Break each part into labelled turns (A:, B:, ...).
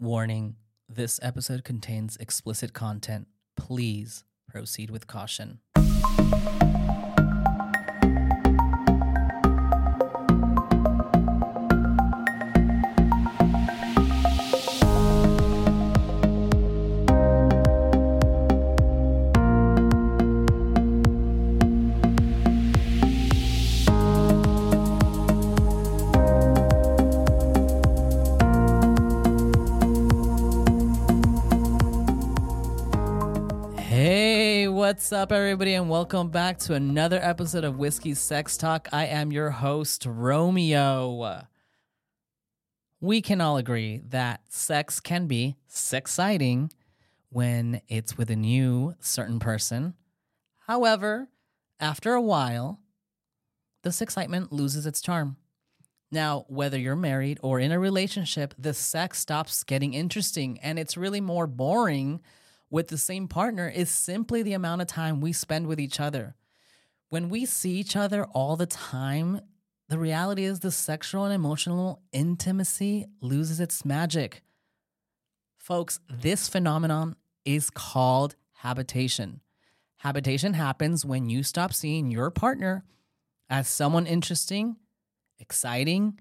A: Warning this episode contains explicit content. Please proceed with caution. What's up, everybody, and welcome back to another episode of Whiskey Sex Talk. I am your host, Romeo. We can all agree that sex can be exciting when it's with a new certain person. However, after a while, this excitement loses its charm. Now, whether you're married or in a relationship, the sex stops getting interesting and it's really more boring with the same partner is simply the amount of time we spend with each other. When we see each other all the time, the reality is the sexual and emotional intimacy loses its magic. Folks, this phenomenon is called habitation. Habitation happens when you stop seeing your partner as someone interesting, exciting,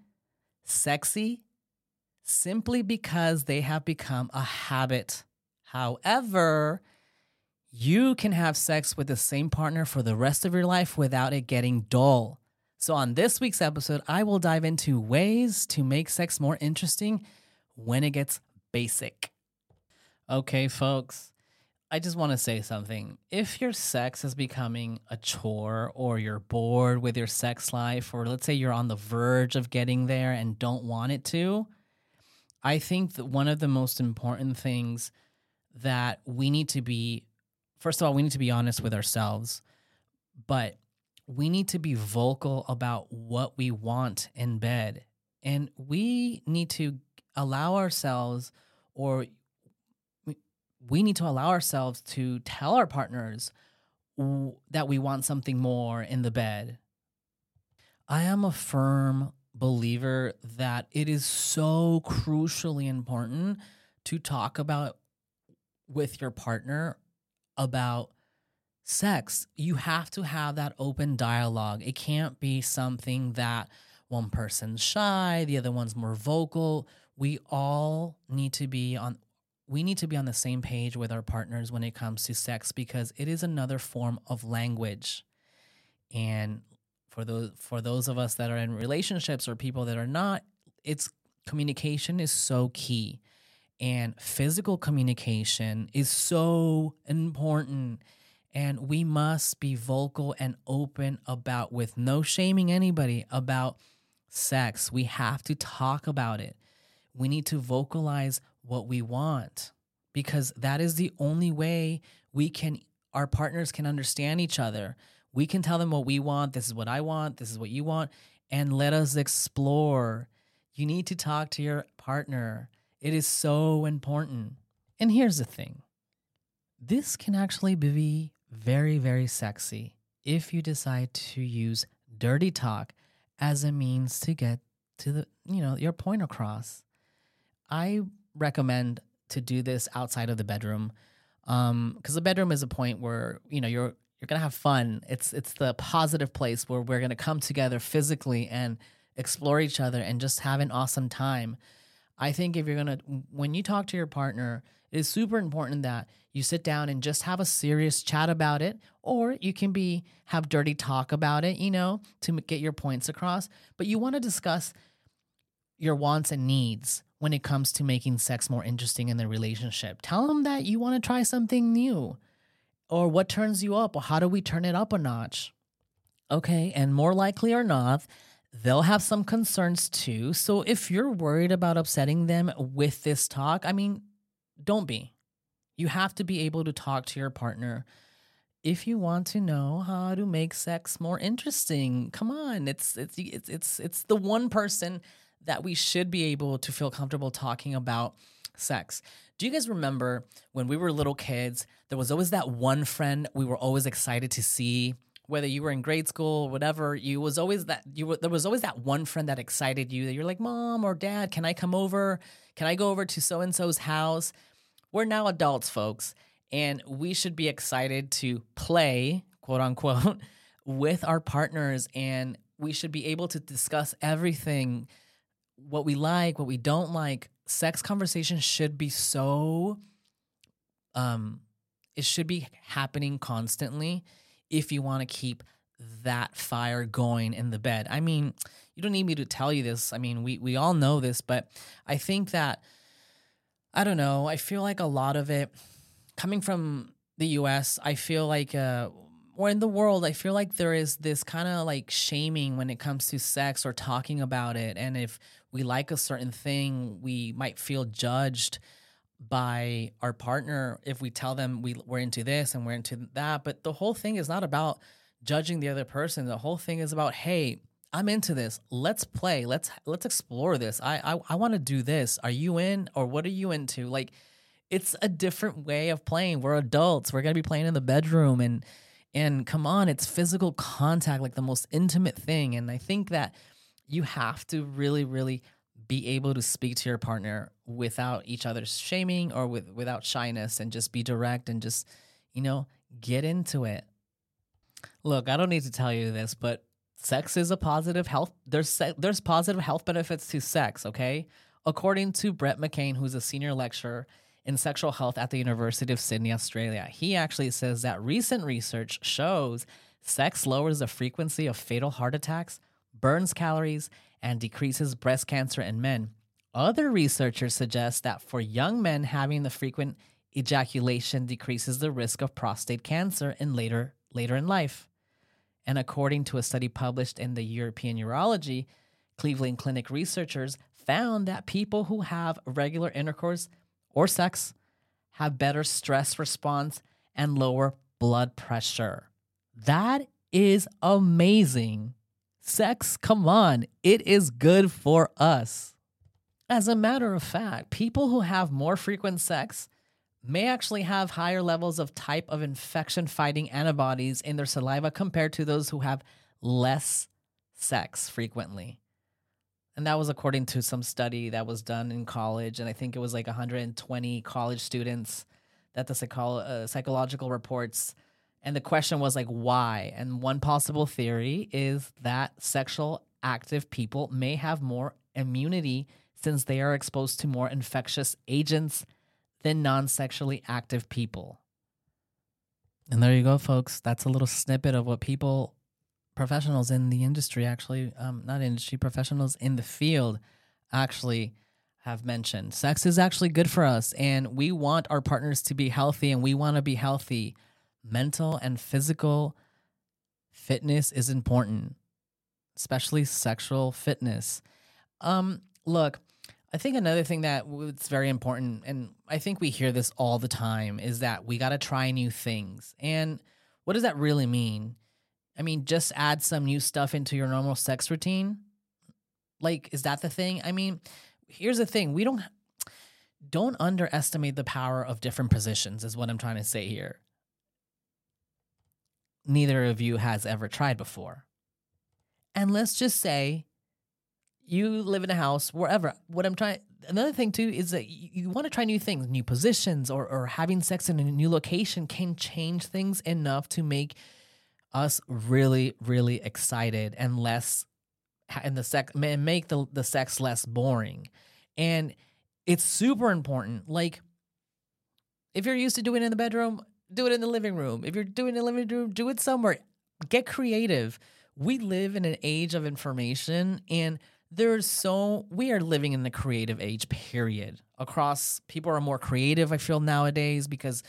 A: sexy, simply because they have become a habit. However, you can have sex with the same partner for the rest of your life without it getting dull. So, on this week's episode, I will dive into ways to make sex more interesting when it gets basic. Okay, folks, I just want to say something. If your sex is becoming a chore or you're bored with your sex life, or let's say you're on the verge of getting there and don't want it to, I think that one of the most important things that we need to be first of all we need to be honest with ourselves but we need to be vocal about what we want in bed. And we need to allow ourselves or we need to allow ourselves to tell our partners that we want something more in the bed. I am a firm believer that it is so crucially important to talk about with your partner about sex, you have to have that open dialogue. It can't be something that one person's shy, the other one's more vocal. We all need to be on we need to be on the same page with our partners when it comes to sex because it is another form of language. And for those for those of us that are in relationships or people that are not, it's communication is so key and physical communication is so important. And we must be vocal and open about with no shaming anybody about sex. We have to talk about it. We need to vocalize what we want because that is the only way we can our partners can understand each other. We can tell them what we want this is what i want this is what you want and let us explore. You need to talk to your partner it is so important. And here's the thing this can actually be very, very sexy if you decide to use dirty talk as a means to get to the, you know, your point across. I recommend to do this outside of the bedroom um because the bedroom is a point where you know you're you're gonna have fun it's it's the positive place where we're gonna come together physically and explore each other and just have an awesome time I think if you're gonna, when you talk to your partner, it is super important that you sit down and just have a serious chat about it, or you can be have dirty talk about it, you know, to get your points across. But you want to discuss your wants and needs when it comes to making sex more interesting in the relationship. Tell them that you want to try something new, or what turns you up, or how do we turn it up a notch? Okay, and more likely or not, they'll have some concerns too. So if you're worried about upsetting them with this talk, I mean, don't be. You have to be able to talk to your partner if you want to know how to make sex more interesting. Come on, it's it's it's it's it's the one person that we should be able to feel comfortable talking about sex. Do you guys remember when we were little kids, there was always that one friend we were always excited to see whether you were in grade school or whatever, you was always that you were, there was always that one friend that excited you that you're like, mom or dad, can I come over? Can I go over to so and so's house? We're now adults, folks, and we should be excited to play, quote unquote, with our partners. And we should be able to discuss everything what we like, what we don't like. Sex conversation should be so, um, it should be happening constantly if you want to keep that fire going in the bed. I mean, you don't need me to tell you this. I mean, we we all know this, but I think that I don't know. I feel like a lot of it coming from the US, I feel like uh or in the world, I feel like there is this kind of like shaming when it comes to sex or talking about it. And if we like a certain thing, we might feel judged by our partner if we tell them we, we're into this and we're into that. But the whole thing is not about judging the other person. The whole thing is about, hey, I'm into this. Let's play. Let's let's explore this. I I, I want to do this. Are you in or what are you into? Like it's a different way of playing. We're adults. We're gonna be playing in the bedroom and and come on, it's physical contact, like the most intimate thing. And I think that you have to really, really be able to speak to your partner without each other's shaming or with without shyness and just be direct and just, you know, get into it. Look, I don't need to tell you this, but sex is a positive health there's se- there's positive health benefits to sex okay according to brett mccain who's a senior lecturer in sexual health at the university of sydney australia he actually says that recent research shows sex lowers the frequency of fatal heart attacks burns calories and decreases breast cancer in men other researchers suggest that for young men having the frequent ejaculation decreases the risk of prostate cancer in later later in life and according to a study published in the European Urology, Cleveland Clinic researchers found that people who have regular intercourse or sex have better stress response and lower blood pressure. That is amazing. Sex, come on, it is good for us. As a matter of fact, people who have more frequent sex may actually have higher levels of type of infection fighting antibodies in their saliva compared to those who have less sex frequently. And that was according to some study that was done in college. And I think it was like 120 college students that the uh, psychological reports. And the question was like, why? And one possible theory is that sexual active people may have more immunity since they are exposed to more infectious agents than non sexually active people. And there you go, folks. That's a little snippet of what people, professionals in the industry, actually, um, not industry, professionals in the field actually have mentioned. Sex is actually good for us, and we want our partners to be healthy, and we want to be healthy. Mental and physical fitness is important, especially sexual fitness. Um, look, I think another thing that it's very important, and I think we hear this all the time, is that we got to try new things. And what does that really mean? I mean, just add some new stuff into your normal sex routine. Like, is that the thing? I mean, here's the thing: we don't don't underestimate the power of different positions. Is what I'm trying to say here. Neither of you has ever tried before, and let's just say you live in a house wherever what i'm trying another thing too is that you, you want to try new things new positions or, or having sex in a new location can change things enough to make us really really excited and less and the sex make the, the sex less boring. And it's super important like if you're used to doing it in the bedroom do it in the living room. If you're doing it in the living room do it somewhere. Get creative. We live in an age of information and there's so we are living in the creative age period. Across people are more creative i feel nowadays because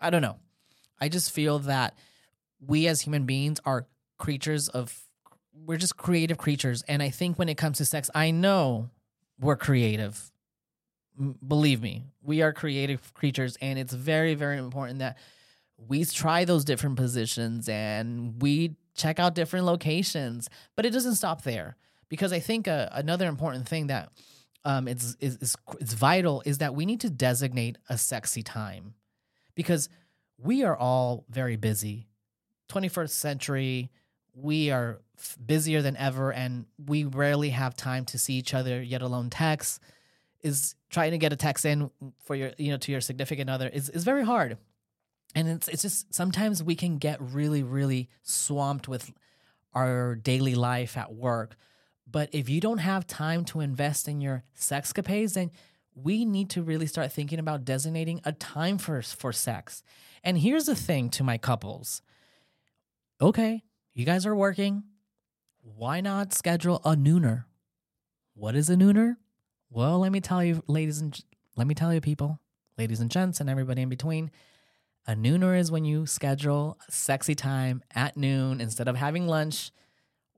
A: i don't know. I just feel that we as human beings are creatures of we're just creative creatures. And i think when it comes to sex i know we're creative believe me we are creative creatures and it's very very important that we try those different positions and we check out different locations but it doesn't stop there because I think uh, another important thing that um, is, is, is vital is that we need to designate a sexy time because we are all very busy. 21st century, we are f- busier than ever and we rarely have time to see each other, yet alone text. Is trying to get a text in for your you know to your significant other is is very hard. And it's it's just sometimes we can get really really swamped with our daily life at work. But if you don't have time to invest in your sexcapades, then we need to really start thinking about designating a time for for sex. And here's the thing to my couples. Okay, you guys are working. Why not schedule a nooner? What is a nooner? Well, let me tell you, ladies and let me tell you, people, ladies and gents, and everybody in between. A nooner is when you schedule a sexy time at noon instead of having lunch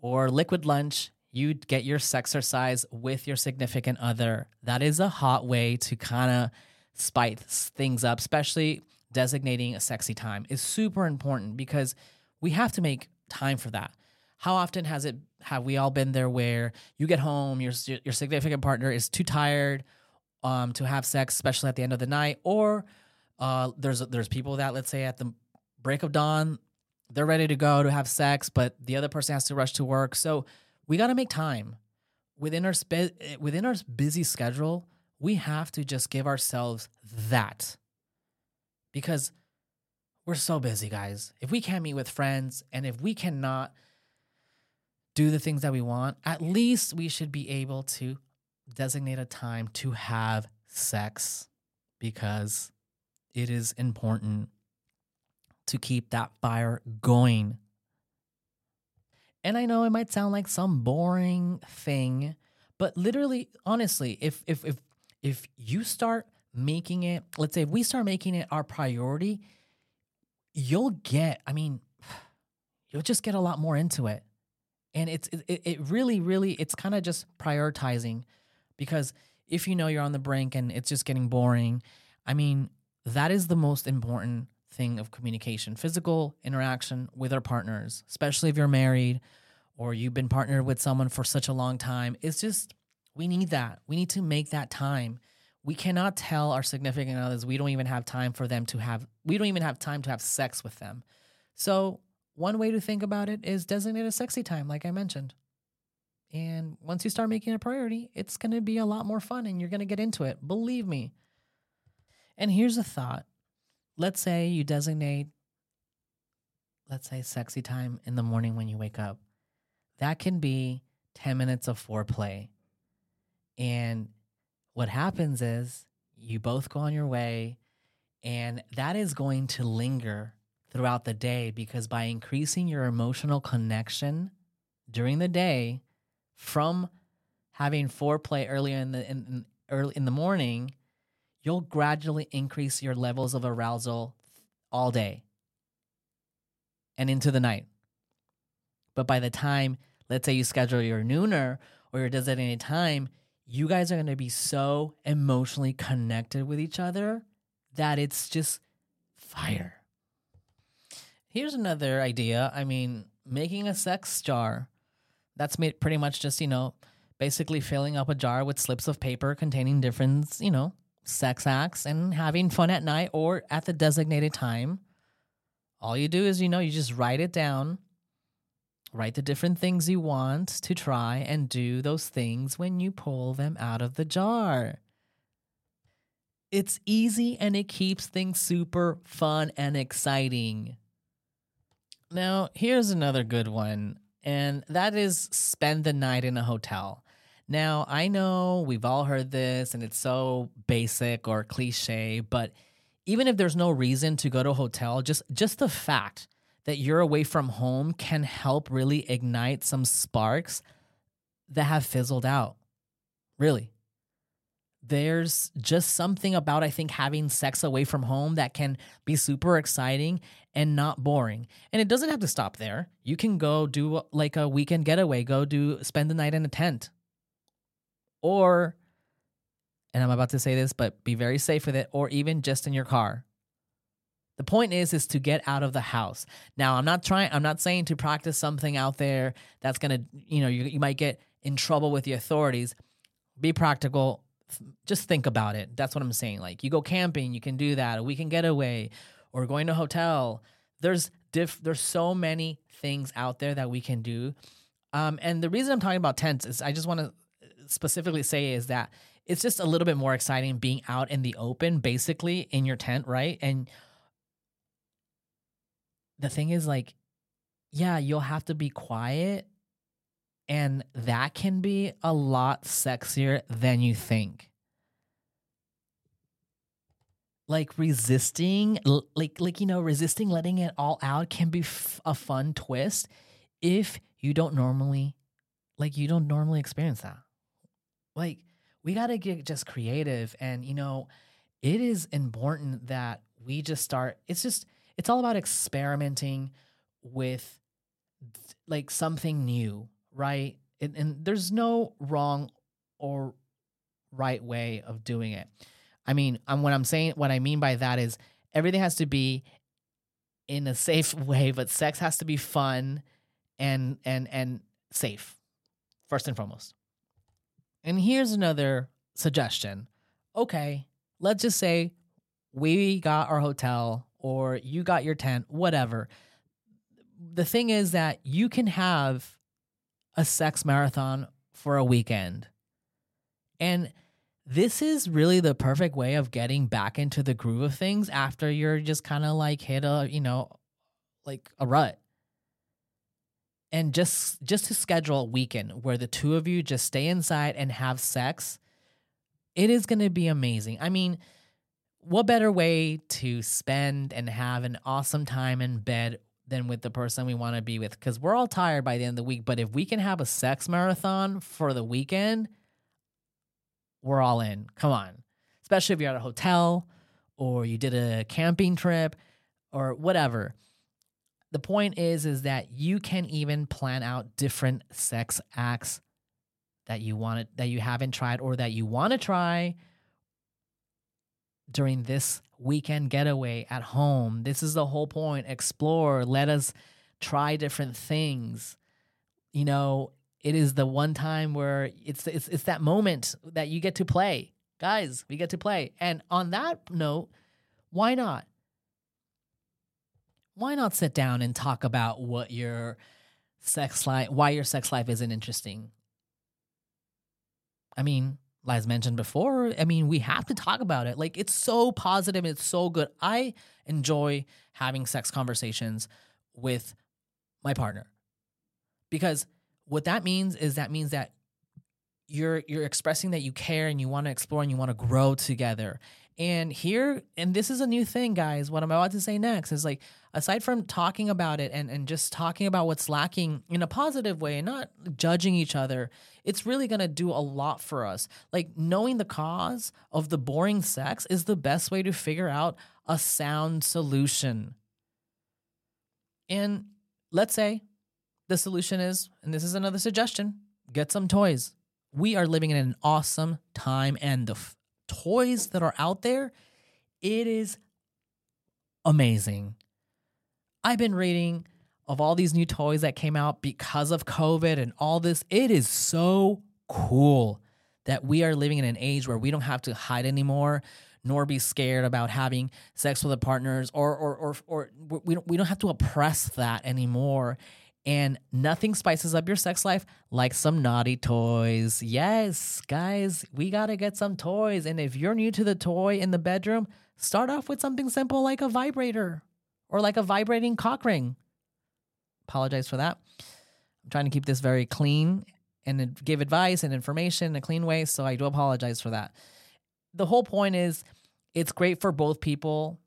A: or liquid lunch. You get your sexercise with your significant other. That is a hot way to kind of spice things up, especially designating a sexy time is super important because we have to make time for that. How often has it have we all been there where you get home, your your significant partner is too tired um, to have sex, especially at the end of the night, or uh, there's there's people that let's say at the break of dawn they're ready to go to have sex, but the other person has to rush to work. So we got to make time within our spe- within our busy schedule. We have to just give ourselves that because we're so busy, guys. If we can't meet with friends and if we cannot do the things that we want, at least we should be able to designate a time to have sex because it is important to keep that fire going. And I know it might sound like some boring thing, but literally honestly, if if if if you start making it, let's say if we start making it our priority, you'll get, I mean, you'll just get a lot more into it and it's it, it really really it's kind of just prioritizing because if you know you're on the brink and it's just getting boring i mean that is the most important thing of communication physical interaction with our partners especially if you're married or you've been partnered with someone for such a long time. It's just we need that. We need to make that time. We cannot tell our significant others we don't even have time for them to have we don't even have time to have sex with them. So one way to think about it is designate a sexy time, like I mentioned. And once you start making a priority, it's going to be a lot more fun and you're going to get into it. Believe me. And here's a thought let's say you designate, let's say, sexy time in the morning when you wake up. That can be 10 minutes of foreplay. And what happens is you both go on your way, and that is going to linger throughout the day because by increasing your emotional connection during the day from having foreplay earlier in the in, in, early in the morning, you'll gradually increase your levels of arousal all day and into the night. But by the time, let's say you schedule your nooner or your designated time, you guys are going to be so emotionally connected with each other that it's just fire. Here's another idea. I mean, making a sex jar. That's made pretty much just, you know, basically filling up a jar with slips of paper containing different, you know, sex acts and having fun at night or at the designated time. All you do is, you know, you just write it down, write the different things you want to try, and do those things when you pull them out of the jar. It's easy and it keeps things super fun and exciting. Now, here's another good one, and that is spend the night in a hotel. Now, I know we've all heard this and it's so basic or cliche, but even if there's no reason to go to a hotel, just just the fact that you're away from home can help really ignite some sparks that have fizzled out. Really there's just something about I think having sex away from home that can be super exciting and not boring. And it doesn't have to stop there. You can go do like a weekend getaway, go do spend the night in a tent. Or and I'm about to say this, but be very safe with it or even just in your car. The point is is to get out of the house. Now, I'm not trying I'm not saying to practice something out there that's going to, you know, you, you might get in trouble with the authorities. Be practical, just think about it. That's what I'm saying. Like you go camping, you can do that. A weekend getaway, or going to a hotel. There's diff. There's so many things out there that we can do. Um, and the reason I'm talking about tents is I just want to specifically say is that it's just a little bit more exciting being out in the open, basically in your tent, right? And the thing is, like, yeah, you'll have to be quiet, and that can be a lot sexier than you think. Like resisting, like like you know, resisting letting it all out can be f- a fun twist if you don't normally, like, you don't normally experience that. Like, we got to get just creative. And, you know, it is important that we just start, it's just, it's all about experimenting with like something new, right? And, and there's no wrong or right way of doing it. I mean, I'm, what I'm saying, what I mean by that is everything has to be in a safe way, but sex has to be fun and and and safe first and foremost. And here's another suggestion. Okay, let's just say we got our hotel or you got your tent, whatever. The thing is that you can have a sex marathon for a weekend. And this is really the perfect way of getting back into the groove of things after you're just kind of like hit a, you know, like a rut and just just to schedule a weekend where the two of you just stay inside and have sex it is going to be amazing i mean what better way to spend and have an awesome time in bed than with the person we want to be with because we're all tired by the end of the week but if we can have a sex marathon for the weekend we're all in come on. Especially if you're at a hotel or you did a camping trip or whatever. The point is is that you can even plan out different sex acts that you want that you haven't tried or that you want to try during this weekend getaway at home. This is the whole point. Explore, let us try different things. You know, it is the one time where it's it's it's that moment that you get to play. Guys, we get to play. And on that note, why not? why not sit down and talk about what your sex life, why your sex life isn't interesting? I mean, as mentioned before, I mean, we have to talk about it. Like, it's so positive, it's so good. I enjoy having sex conversations with my partner because what that means is that means that you're you're expressing that you care and you want to explore and you want to grow together and here, and this is a new thing, guys. What I'm about to say next is like, aside from talking about it and, and just talking about what's lacking in a positive way not judging each other, it's really gonna do a lot for us. Like, knowing the cause of the boring sex is the best way to figure out a sound solution. And let's say the solution is, and this is another suggestion get some toys. We are living in an awesome time, and the toys that are out there, it is amazing. I've been reading of all these new toys that came out because of COVID and all this. It is so cool that we are living in an age where we don't have to hide anymore nor be scared about having sex with the partners or or or, or we don't, we don't have to oppress that anymore and nothing spices up your sex life like some naughty toys. Yes, guys, we gotta get some toys. And if you're new to the toy in the bedroom, start off with something simple like a vibrator or like a vibrating cock ring. Apologize for that. I'm trying to keep this very clean and give advice and information in a clean way. So I do apologize for that. The whole point is it's great for both people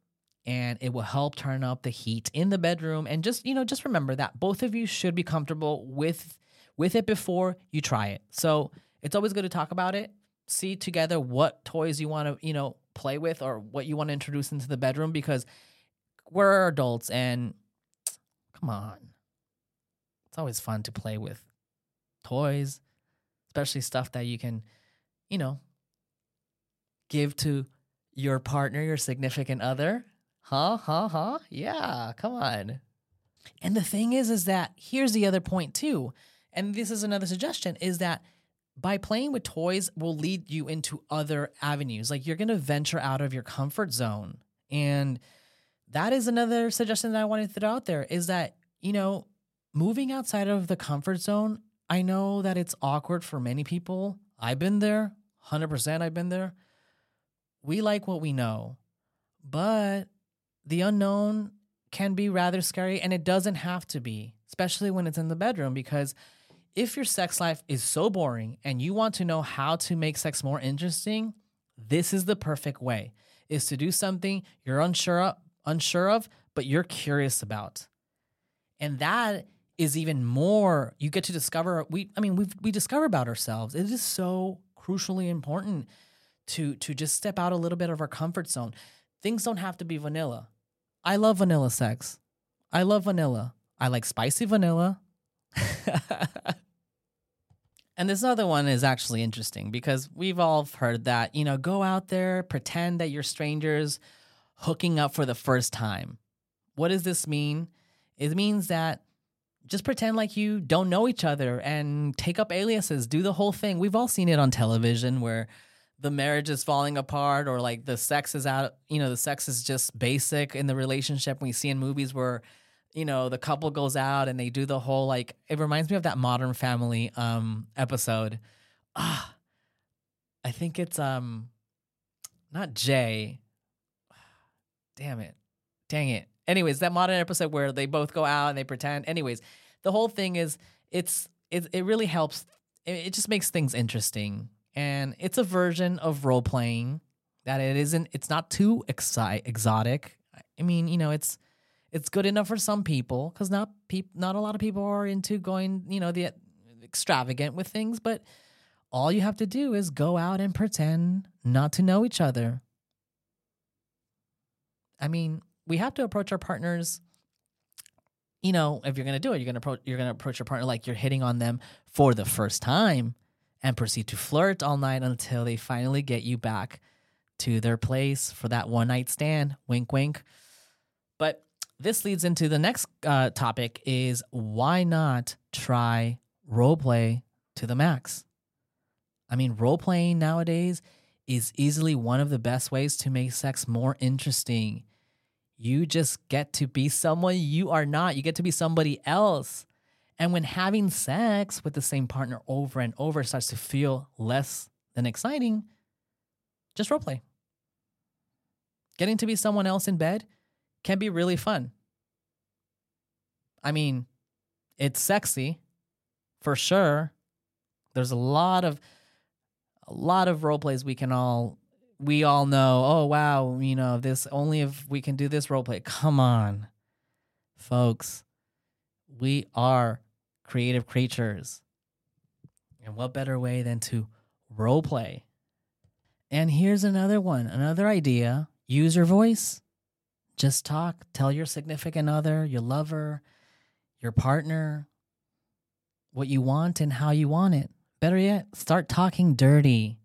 A: and it will help turn up the heat in the bedroom and just you know just remember that both of you should be comfortable with with it before you try it so it's always good to talk about it see together what toys you want to you know play with or what you want to introduce into the bedroom because we're adults and come on it's always fun to play with toys especially stuff that you can you know give to your partner your significant other Huh? Huh? Huh? Yeah, come on. And the thing is, is that here's the other point too. And this is another suggestion is that by playing with toys will lead you into other avenues. Like you're going to venture out of your comfort zone. And that is another suggestion that I wanted to throw out there is that, you know, moving outside of the comfort zone, I know that it's awkward for many people. I've been there 100% I've been there. We like what we know, but the unknown can be rather scary and it doesn't have to be, especially when it's in the bedroom because if your sex life is so boring and you want to know how to make sex more interesting, this is the perfect way. Is to do something you're unsure of, unsure of, but you're curious about. And that is even more you get to discover we I mean we we discover about ourselves. It is so crucially important to to just step out a little bit of our comfort zone. Things don't have to be vanilla. I love vanilla sex. I love vanilla. I like spicy vanilla. and this other one is actually interesting because we've all heard that, you know, go out there, pretend that you're strangers hooking up for the first time. What does this mean? It means that just pretend like you don't know each other and take up aliases, do the whole thing. We've all seen it on television where the marriage is falling apart or like the sex is out, you know, the sex is just basic in the relationship. We see in movies where, you know, the couple goes out and they do the whole like it reminds me of that Modern Family um episode. Ah, I think it's um not Jay. Damn it. Dang it. Anyways, that modern episode where they both go out and they pretend. Anyways, the whole thing is it's it, it really helps it, it just makes things interesting and it's a version of role playing that it isn't it's not too exi- exotic i mean you know it's it's good enough for some people because not peop- not a lot of people are into going you know the extravagant with things but all you have to do is go out and pretend not to know each other i mean we have to approach our partners you know if you're going to do it you're going to approach you're to approach your partner like you're hitting on them for the first time and proceed to flirt all night until they finally get you back to their place for that one night stand. Wink, wink. But this leads into the next uh, topic is why not try role play to the max? I mean, role playing nowadays is easily one of the best ways to make sex more interesting. You just get to be someone you are not. You get to be somebody else. And when having sex with the same partner over and over starts to feel less than exciting, just role play. Getting to be someone else in bed can be really fun. I mean, it's sexy for sure. There's a lot of a lot of role plays we can all we all know, oh wow, you know, this only if we can do this role play. Come on. Folks, we are creative creatures. And what better way than to role play? And here's another one, another idea use your voice. Just talk, tell your significant other, your lover, your partner what you want and how you want it. Better yet, start talking dirty.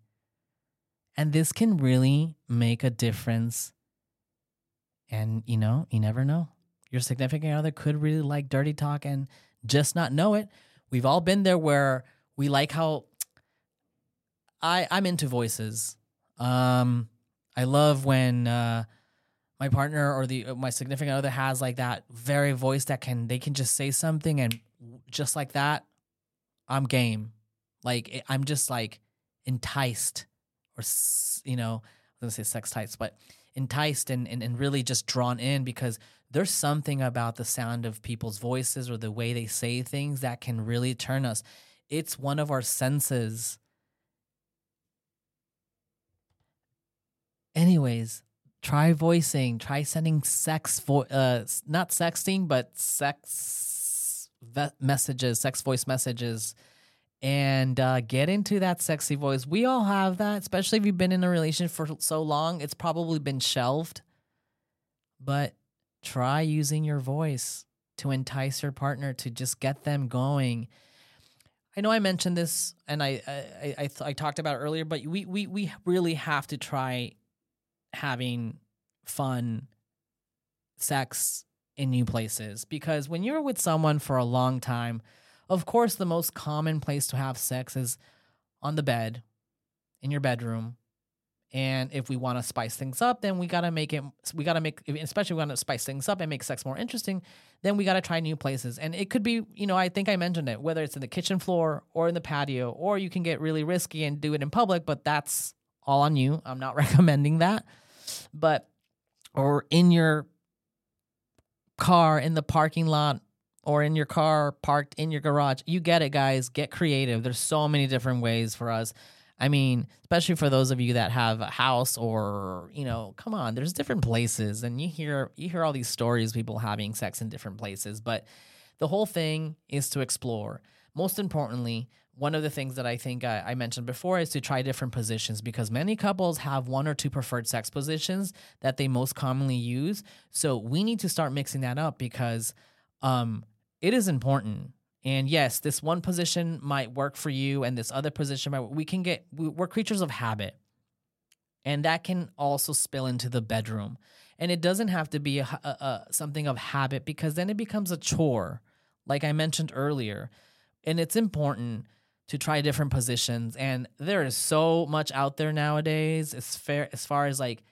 A: And this can really make a difference. And you know, you never know. Your significant other could really like dirty talk and just not know it. We've all been there where we like how I I'm into voices. Um I love when uh my partner or the my significant other has like that very voice that can they can just say something and just like that I'm game. Like I'm just like enticed or you know, I was going to say sex types, but enticed and, and, and really just drawn in because there's something about the sound of people's voices or the way they say things that can really turn us. It's one of our senses. Anyways, try voicing, try sending sex vo- uh not sexting but sex ve- messages, sex voice messages and uh, get into that sexy voice. We all have that, especially if you've been in a relationship for so long. It's probably been shelved, but try using your voice to entice your partner to just get them going. I know I mentioned this and I I I, I talked about earlier, but we we we really have to try having fun sex in new places because when you're with someone for a long time, of course the most common place to have sex is on the bed in your bedroom And if we want to spice things up, then we got to make it, we got to make, especially we want to spice things up and make sex more interesting, then we got to try new places. And it could be, you know, I think I mentioned it, whether it's in the kitchen floor or in the patio, or you can get really risky and do it in public, but that's all on you. I'm not recommending that. But, or in your car in the parking lot or in your car parked in your garage. You get it, guys. Get creative. There's so many different ways for us. I mean, especially for those of you that have a house or, you know, come on, there's different places and you hear you hear all these stories people having sex in different places, but the whole thing is to explore. Most importantly, one of the things that I think I, I, mentioned before is to try different positions because many couples have one or two preferred sex positions that they most commonly use. So we need to start mixing that up because um, it is important. And yes, this one position might work for you, and this other position might. We can get. We're creatures of habit, and that can also spill into the bedroom. And it doesn't have to be a, a, a something of habit because then it becomes a chore, like I mentioned earlier. And it's important to try different positions. And there is so much out there nowadays as fair as far as like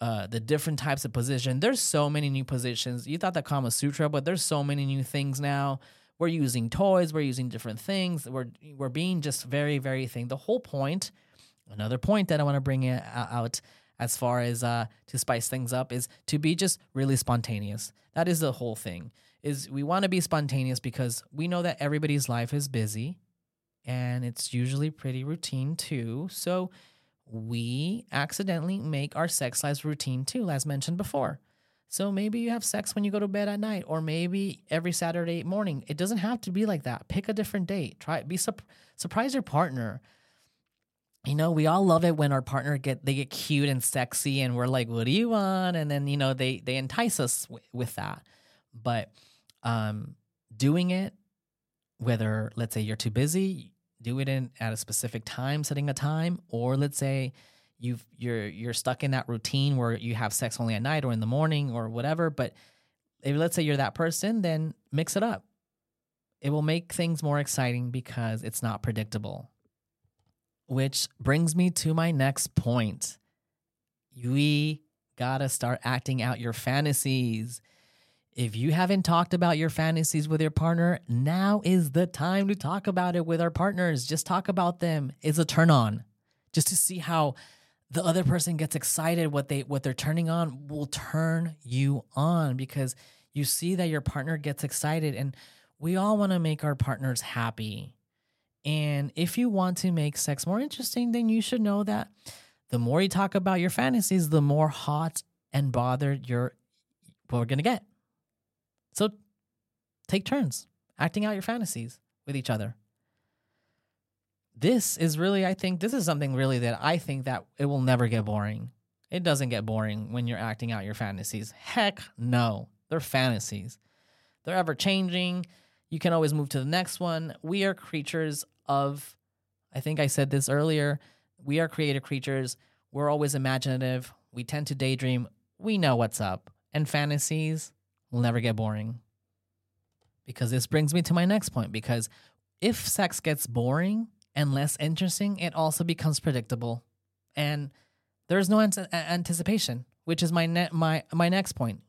A: uh, the different types of position. There's so many new positions. You thought that Kama Sutra, but there's so many new things now. We're using toys, we're using different things. We're we're being just very, very thing. The whole point, another point that I want to bring out as far as uh, to spice things up is to be just really spontaneous. That is the whole thing. Is we want to be spontaneous because we know that everybody's life is busy and it's usually pretty routine too. So we accidentally make our sex lives routine too, as mentioned before. So maybe you have sex when you go to bed at night, or maybe every Saturday morning. It doesn't have to be like that. Pick a different date. Try be surprise your partner. You know, we all love it when our partner get they get cute and sexy, and we're like, "What do you want?" And then you know they they entice us w- with that. But um, doing it, whether let's say you're too busy, do it in at a specific time, setting a time, or let's say you've you're you're stuck in that routine where you have sex only at night or in the morning or whatever. But if let's say you're that person, then mix it up. It will make things more exciting because it's not predictable. Which brings me to my next point. We gotta start acting out your fantasies. If you haven't talked about your fantasies with your partner, now is the time to talk about it with our partners. Just talk about them. It's a turn on. Just to see how the other person gets excited what they what they're turning on will turn you on because you see that your partner gets excited and we all want to make our partners happy. And if you want to make sex more interesting, then you should know that the more you talk about your fantasies, the more hot and bothered you're we're gonna get. So take turns acting out your fantasies with each other. This is really, I think, this is something really that I think that it will never get boring. It doesn't get boring when you're acting out your fantasies. Heck no. They're fantasies. They're ever changing. You can always move to the next one. We are creatures of, I think I said this earlier, we are creative creatures. We're always imaginative. We tend to daydream. We know what's up. And fantasies, will never get boring. Because this brings me to my next point. Because if sex gets boring and less interesting, it also becomes predictable, and there's no ant- anticipation. Which is my ne- my my next point.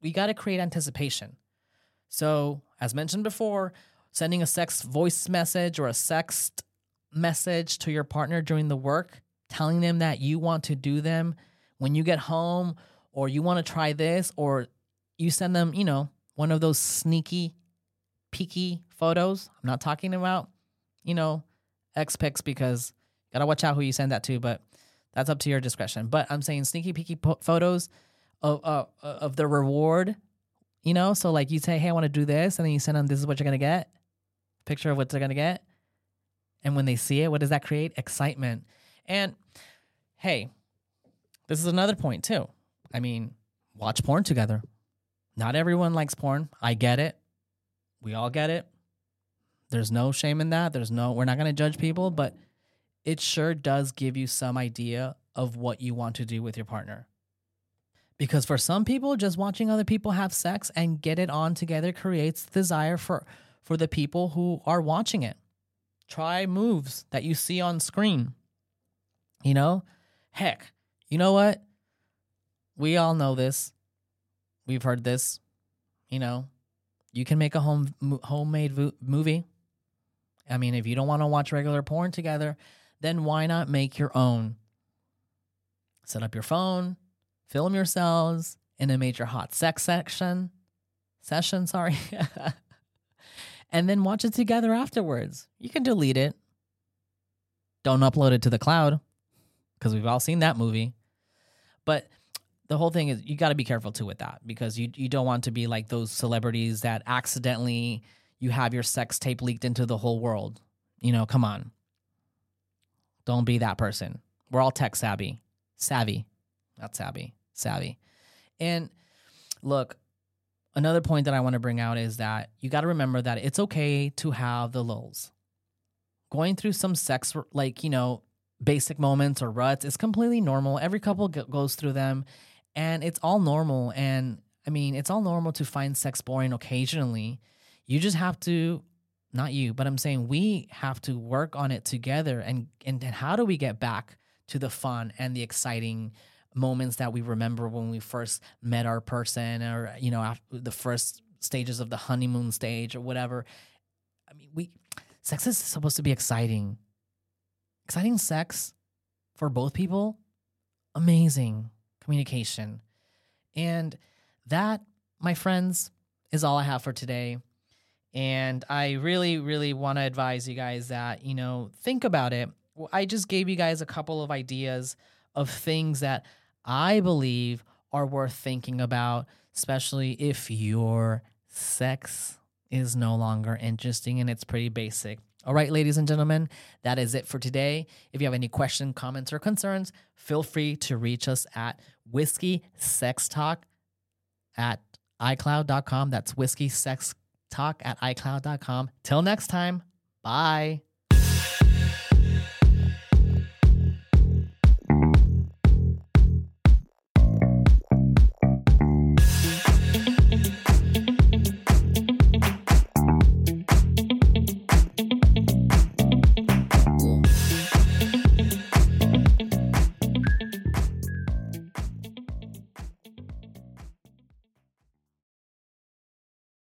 A: We got to create anticipation. So, as mentioned before, sending a sex voice message or a sext message to your partner during the work, telling them that you want to do them when you get home, or you want to try this, or you send them, you know, one of those sneaky, peeky photos. I'm not talking about, you know, X pics because gotta watch out who you send that to, but that's up to your discretion. But I'm saying sneaky, peeky po- photos of uh, of the reward, you know. So like you say, hey, I want to do this, and then you send them, this is what you're gonna get, picture of what they're gonna get, and when they see it, what does that create? Excitement. And hey, this is another point too. I mean, watch porn together. Not everyone likes porn. I get it. We all get it. There's no shame in that. There's no, we're not going to judge people, but it sure does give you some idea of what you want to do with your partner. Because for some people, just watching other people have sex and get it on together creates desire for, for the people who are watching it. Try moves that you see on screen. You know, Heck, you know what? We all know this. We've heard this. You know, you can make a home homemade vo- movie. I mean, if you don't want to watch regular porn together, then why not make your own? Set up your phone, film yourselves in a major hot sex section, session, sorry. and then watch it together afterwards. You can delete it. Don't upload it to the cloud because we've all seen that movie. But the whole thing is you got to be careful too with that because you you don't want to be like those celebrities that accidentally you have your sex tape leaked into the whole world. You know, come on. Don't be that person. We're all tech savvy. Savvy. Not savvy. Savvy. And look, another point that I want to bring out is that you got to remember that it's okay to have the lulls. Going through some sex, like, you know, basic moments or ruts is completely normal. Every couple goes through them and it's all normal. And I mean, it's all normal to find sex boring occasionally. You just have to, not you, but I'm saying we have to work on it together. And, and, how do we get back to the fun and the exciting moments that we remember when we first met our person or, you know, the first stages of the honeymoon stage or whatever? I mean, we, sex is supposed to be exciting. Exciting sex for both people, amazing communication. And that, my friends, is all I have for today. And I really, really want to advise you guys that, you know, think about it. I just gave you guys a couple of ideas of things that I believe are worth thinking about, especially if your sex is no longer interesting and it's pretty basic. All right, ladies and gentlemen, that is it for today. If you have any questions, comments, or concerns, feel free to reach us at whiskey sex talk at iCloud.com. That's whiskey sex talk at iCloud.com. Till next time, bye.